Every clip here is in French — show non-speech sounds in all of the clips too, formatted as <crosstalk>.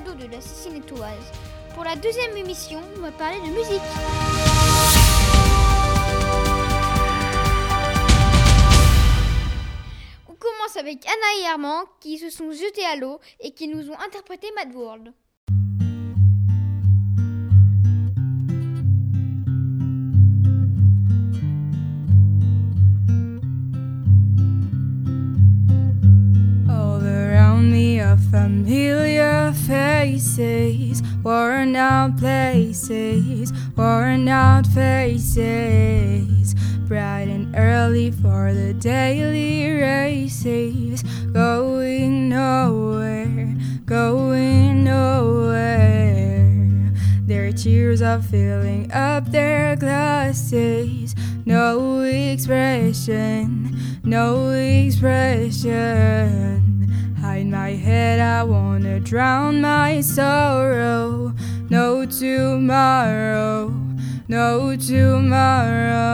de la Cécinétoise. Pour la deuxième émission, on va parler de musique. On commence avec Anna et Armand qui se sont jetés à l'eau et qui nous ont interprété Mad World. All around me are familiar worn out places, worn out faces. Bright and early for the daily races, going nowhere, going nowhere. Their tears are filling up their glasses, no expression, no expression. Hide my head, I wanna drown my sorrow. No tomorrow, no tomorrow.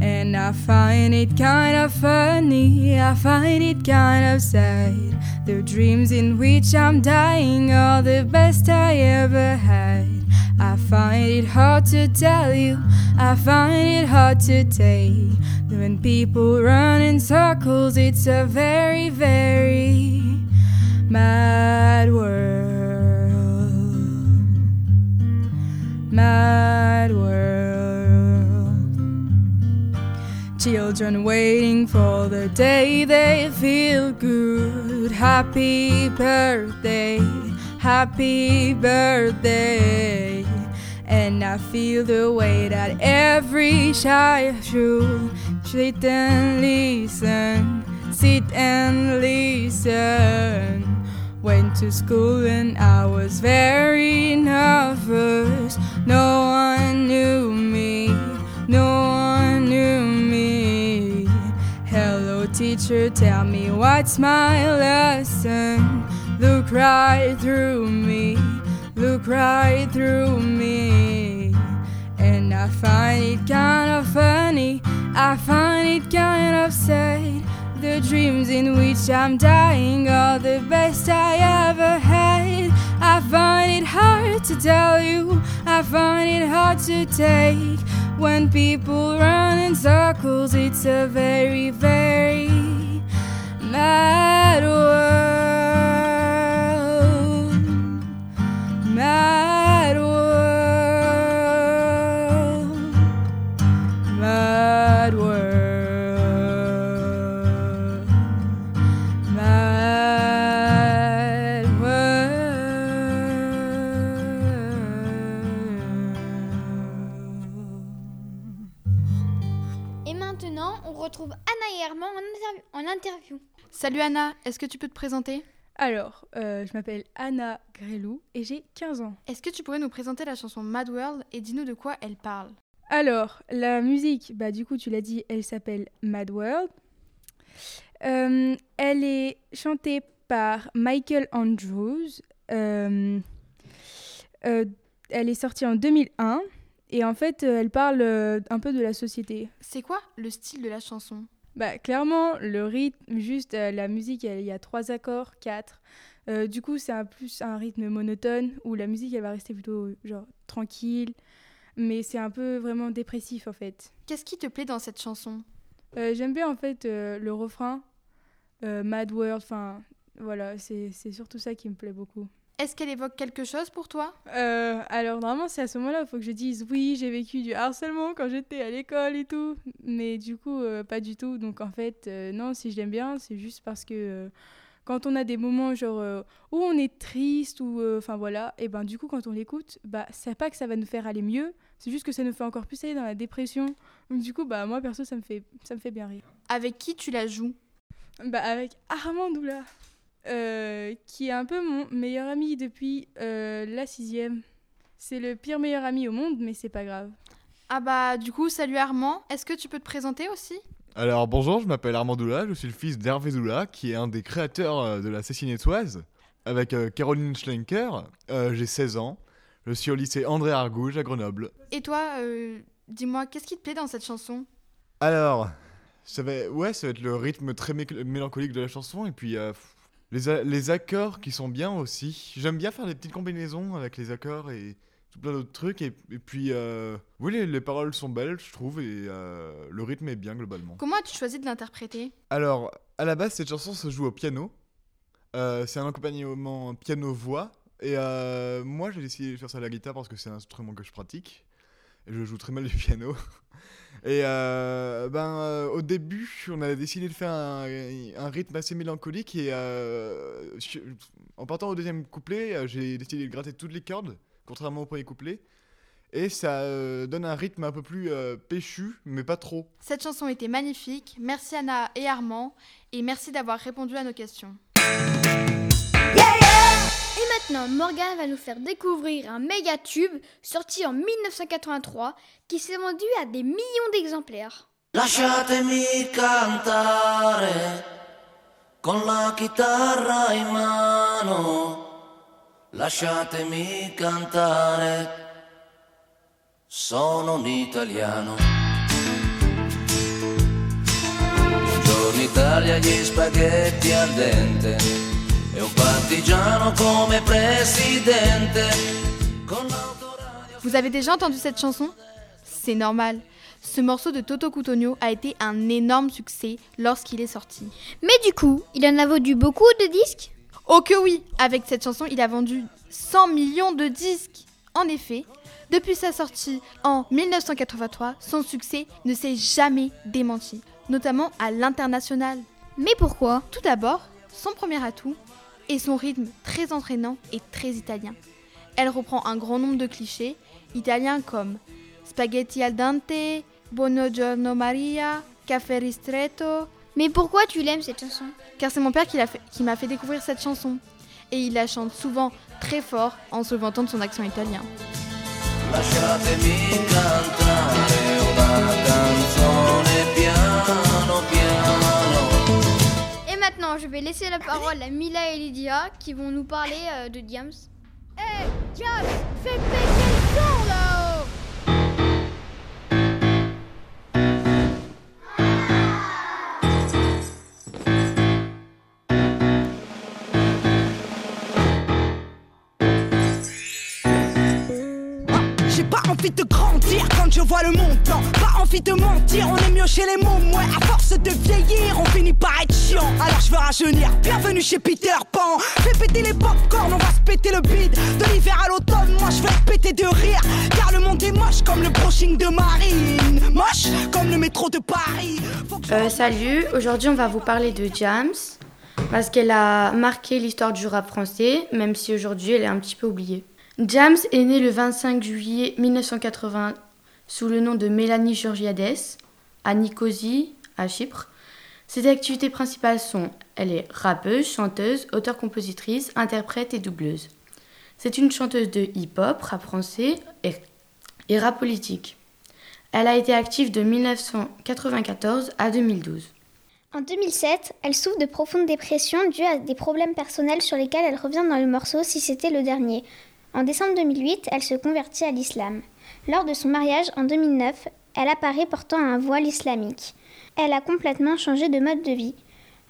And I find it kind of funny, I find it kind of sad. The dreams in which I'm dying are the best I ever had. I find it hard to tell you, I find it hard to take. When people run in circles, it's a very, very mad world. Mad world. Children waiting for the day they feel good. Happy birthday, happy birthday. And I feel the way that every child should sit and listen, sit and listen. Went to school and I was very nervous. No one knew me, no one knew me. Hello, teacher, tell me what's my lesson. Look right through me, look right through me. And I find it kind of funny, I find it kind of sad. The dreams in which I'm dying are the best I ever had. I find it hard to tell you, I find it hard to take. When people run in circles, it's a very, very mad world. Mad world. Mad world. Et maintenant, on retrouve Anna et Armand en, interview- en interview. Salut Anna, est-ce que tu peux te présenter? Alors, euh, je m'appelle Anna Grelou et j'ai 15 ans. Est-ce que tu pourrais nous présenter la chanson Mad World et dis-nous de quoi elle parle? Alors, la musique, bah du coup, tu l'as dit, elle s'appelle Mad World. Euh, elle est chantée par Michael Andrews. Euh, euh, elle est sortie en 2001 et en fait, elle parle un peu de la société. C'est quoi le style de la chanson? Bah, clairement, le rythme, juste la musique, il y a trois accords, quatre. Du coup, c'est un, plus un rythme monotone où la musique, elle va rester plutôt genre tranquille. Mais c'est un peu vraiment dépressif en fait. Qu'est-ce qui te plaît dans cette chanson? Euh, J'aime bien en fait euh, le refrain, euh, Mad World, enfin voilà, c'est surtout ça qui me plaît beaucoup. Est-ce qu'elle évoque quelque chose pour toi? Alors normalement c'est à ce moment-là, il faut que je dise oui, j'ai vécu du harcèlement quand j'étais à l'école et tout, mais du coup pas du tout. Donc en fait non, si je l'aime bien, c'est juste parce que quand on a des moments genre euh, où on est triste ou euh, enfin voilà, et ben du coup quand on l'écoute, bah c'est pas que ça va nous faire aller mieux, c'est juste que ça nous fait encore plus aller dans la dépression. Donc du coup bah moi perso ça me fait ça me fait bien rire. Avec qui tu la joues? Bah avec Armand Doula, euh, qui est un peu mon meilleur ami depuis la sixième. C'est le pire meilleur ami au monde, mais c'est pas grave. Ah bah du coup, salut Armand, est-ce que tu peux te présenter aussi? Alors bonjour, je m'appelle Armand Doula, je suis le fils d'Hervé Doula, qui est un des créateurs euh, de la Cécinétoise, avec euh, Caroline Schlenker. Euh, J'ai 16 ans, je suis au lycée André Argouge à Grenoble. Et toi, euh, dis-moi, qu'est-ce qui te plaît dans cette chanson? Alors, ça va, ouais, ça va être le rythme très mé- mélancolique de la chanson, et puis Les, a- les accords qui sont bien aussi. J'aime bien faire des petites combinaisons avec les accords et tout plein d'autres trucs. Et, et puis, euh, oui, les, les paroles sont belles, je trouve, et euh, le rythme est bien globalement. Comment as-tu choisi de l'interpréter? Alors, à la base, cette chanson se joue au piano. Euh, c'est un accompagnement piano-voix. Et moi, j'ai décidé de faire ça à la guitare parce que c'est un instrument que je pratique. Et je joue très mal du piano. <laughs> Et ben, au début, on a décidé de faire un, un rythme assez mélancolique. Et en partant au deuxième couplet, j'ai décidé de gratter toutes les cordes, contrairement au premier couplet. Et ça euh, donne un rythme un peu plus euh, péchu, mais pas trop. Cette chanson était magnifique. Merci Anna et Armand. Et merci d'avoir répondu à nos questions. Et maintenant, Morgan va nous faire découvrir un méga tube sorti en 1983 qui s'est vendu à des millions d'exemplaires. Lasciatemi cantare con la chitarra in mano. Lasciatemi cantare. Sono un italiano. Buongiorno Italia, gli spaghetti al dente. E un partigiano come presidente. Vous avez déjà entendu cette chanson? C'est normal. Ce morceau de Toto Cutugno a été un énorme succès lorsqu'il est sorti. Mais du coup, il en a vendu beaucoup de disques? Oh que oui Avec cette chanson, il a vendu 100 millions de disques. En effet, depuis sa sortie en 1983, son succès ne s'est jamais démenti, notamment à l'international. Mais pourquoi? Tout d'abord, son premier atout est son rythme très entraînant et très italien. Elle reprend un grand nombre de clichés italiens comme spaghetti al dente, buongiorno Maria, café ristretto, Mais pourquoi tu l'aimes cette chanson? Car c'est mon père qui, fait- m'a fait découvrir cette chanson. Et il la chante souvent très fort en se vantant de son accent italien. Piano. Et maintenant, je vais laisser la parole à Mila et Lydia qui vont nous parler euh, de Diams. Hey, Diams, fais péter le son là-haut J'ai pas envie de grandir quand je vois le montant. Pas envie de mentir, on est mieux chez les mots. Moi, à force de vieillir, on finit par être chiant. Alors je veux rajeunir. Bienvenue chez Peter Pan. Fais péter les popcorn, on va se péter le bide. De l'hiver à l'automne, moi je vais péter de rire. Car le monde est moche comme le brushing de Marine. Moche comme le métro de Paris. Euh, salut, aujourd'hui on va vous parler de Jams parce qu'elle a marqué l'histoire du rap français, même si aujourd'hui elle est un petit peu oubliée. Jams est née le 25 juillet 1980 sous le nom de Mélanie Georgiades à Nicosie, à Chypre. Ses activités principales sont elle est rappeuse, chanteuse, auteure-compositrice, interprète et doubleuse. C'est une chanteuse de hip-hop, rap français et, et rap politique. Elle a été active de 1994 à 2012. En 2007, elle souffre de profonde dépression due à des problèmes personnels sur lesquels elle revient dans le morceau si c'était le dernier. En décembre 2008, elle se convertit à l'islam. Lors de son mariage en 2009, elle apparaît portant un voile islamique. Elle a complètement changé de mode de vie.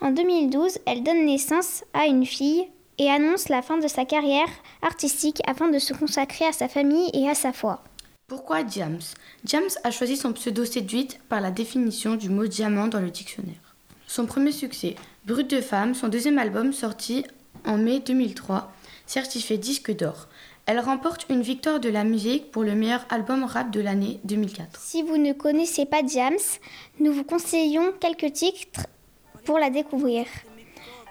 En 2012, elle donne naissance à une fille et annonce la fin de sa carrière artistique afin de se consacrer à sa famille et à sa foi. Pourquoi Jams Jams a choisi son pseudo séduite par la définition du mot diamant dans le dictionnaire. Son premier succès, Brut de femme, son deuxième album sorti en mai 2003, certifié disque d'or. Elle remporte une victoire de la musique pour le meilleur album rap de l'année 2004. Si vous ne connaissez pas Jams, nous vous conseillons quelques titres pour la découvrir.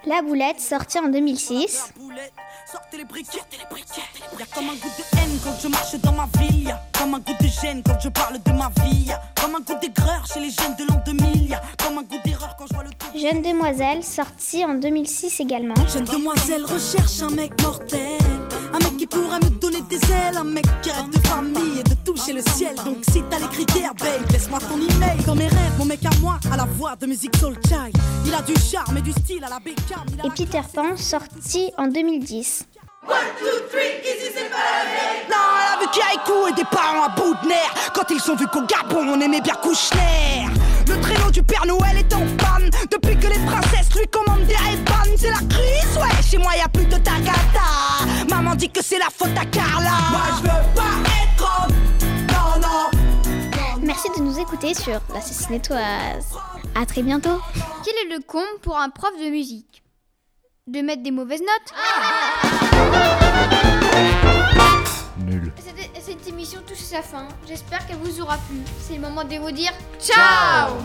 La boulette, sortie en 2006. boulette, sortez les briquets, les briquets. Y'a comme un goût de haine quand je marche dans ma ville. Y'a comme un goût de gêne quand je parle de ma vie. Y'a comme un goût d'aigreur chez les jeunes de l'an 2000. Y'a comme un goût d'erreur quand je vois le tout. Jeune demoiselle, sortie en 2006 également. Jeune demoiselle recherche un mec mortel. Un mec qui pourrait me donner des ailes. Un mec qui rêve de famille et de toucher le ciel. Donc si t'as les critères, babe, laisse-moi ton email. Dans mes rêves, mon mec à moi, à la voix de musique soul child. Il a du charme et du style à la Beckham. Et Peter Pan, sortie en 2010. Non, elle a vu Kirikou et des parents à bout de nerfs. Quand ils sont vus qu'au Gabon, on aimait bien Kouchner. Le traîneau du Père Noël est en c'est la faute à Carla. Moi je veux pas être homme. Non, non. Merci de nous écouter sur l'assassinatoise. À très bientôt. Quel est le comble pour un prof de musique? De mettre des mauvaises notes? Nul. Cette, cette émission touche à sa fin. J'espère qu'elle vous aura plu. C'est le moment de vous dire Ciao